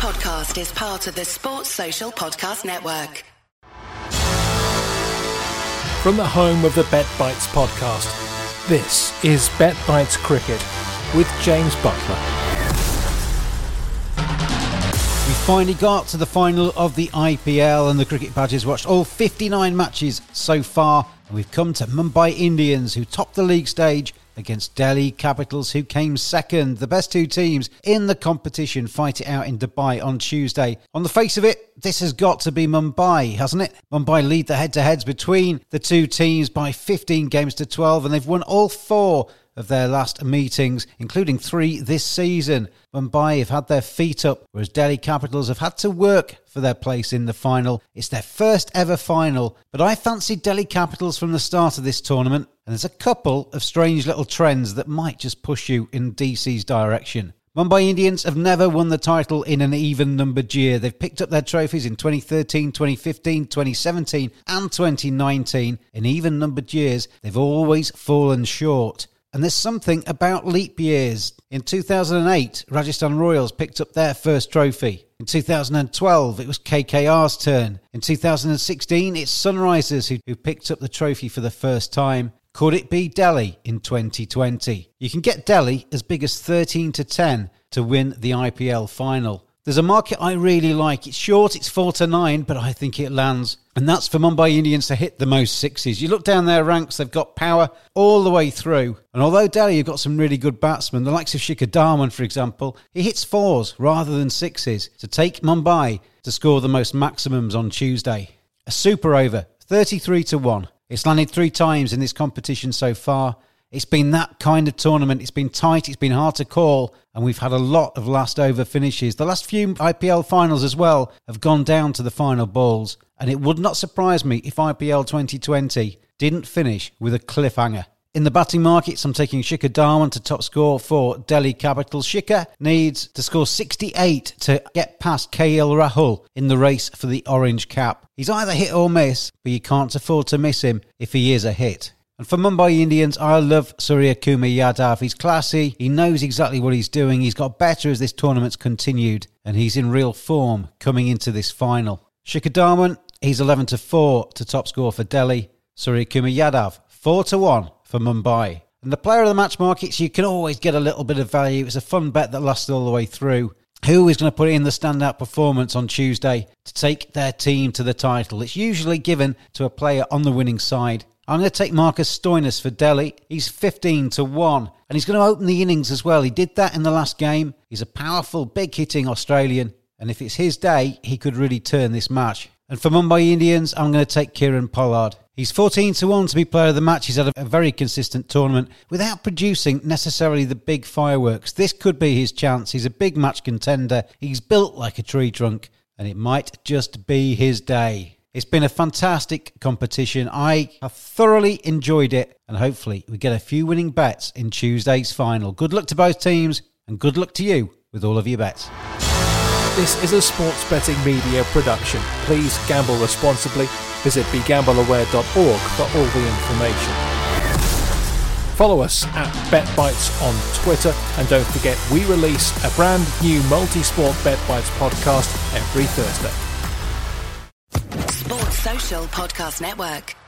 podcast is part of the Sports Social Podcast Network. From the home of the Bet Bites podcast, this is Bet Bites Cricket with James Buttler. We finally got to the final of the IPL and the cricket badges watched all 59 matches so far and we've come to Mumbai Indians who topped the league stage against Delhi Capitals, who came second. The best two teams in the competition fight it out in Dubai on Tuesday. On the face of it, this has got to be Mumbai, hasn't it? Mumbai lead the head to heads between the two teams by 15 games to 12, and they've won all four of their last meetings, including three this season. Mumbai have had their feet up, whereas Delhi Capitals have had to work for their place in the final. It's their first ever final, but I fancied Delhi Capitals from the start of this tournament, and there's a couple of strange little trends that might just push you in DC's direction. Mumbai Indians have never won the title in an even numbered year. They've picked up their trophies in 2013, 2015, 2017, and 2019. In even numbered years, they've always fallen short. And there's something about leap years. In 2008, Rajasthan Royals picked up their first trophy. In 2012, it was KKR's turn. In 2016, it's Sunrisers who, who picked up the trophy for the first time. Could it be Delhi in 2020? You can get Delhi as big as 13 to 10 to win the IPL final. There's a market I really like. It's short, it's 4 to 9, but I think it lands. And that's for Mumbai Indians to hit the most sixes. You look down their ranks, they've got power all the way through. And although Delhi have got some really good batsmen, the likes of Shikhar Dhawan, for example, he hits fours rather than sixes to take Mumbai to score the most maximums on Tuesday. A super over, 33 to 1. It's landed three times in this competition so far. It's been that kind of tournament. It's been tight, it's been hard to call, and we've had a lot of last over finishes. The last few IPL finals as well have gone down to the final balls, and it would not surprise me if IPL 2020 didn't finish with a cliffhanger. In the batting markets, I'm taking Shikhar Dhawan to top score for Delhi Capitals. Shikhar needs to score 68 to get past KL Rahul in the race for the orange cap. He's either hit or miss, but you can't afford to miss him if he is a hit. And for Mumbai Indians, I love Suryakumar Yadav. He's classy, he knows exactly what he's doing, he's got better as this tournament's continued, and he's in real form coming into this final. Shikhar Dhawan, he's 11 to 4 to top score for Delhi. Suryakumar Yadav, 4 to 1 for Mumbai. And the player of the match markets, you can always get a little bit of value. It's a fun bet that lasts all the way through. Who is going to put in the standout performance on Tuesday to take their team to the title? It's usually given to a player on the winning side. I'm going to take Marcus Stoinis for Delhi. He's 15 to 1, and he's going to open the innings as well. He did that in the last game. He's a powerful, big hitting Australian, and if it's his day, he could really turn this match. And for Mumbai Indians, I'm going to take Kieron Pollard. He's 14 to 1 to be player of the match. He's had a very consistent tournament without producing necessarily the big fireworks. This could be his chance. He's a big match contender. He's built like a tree trunk, and it might just be his day. It's been a fantastic competition. I have thoroughly enjoyed it, and hopefully, we get a few winning bets in Tuesday's final. Good luck to both teams, and good luck to you with all of your bets. This is a sports betting media production. Please gamble responsibly. Visit begambleaware.org for all the information. Follow us at BetBites on Twitter, and don't forget we release a brand new multi-sport BetBites podcast every Thursday. Sports Social Podcast Network.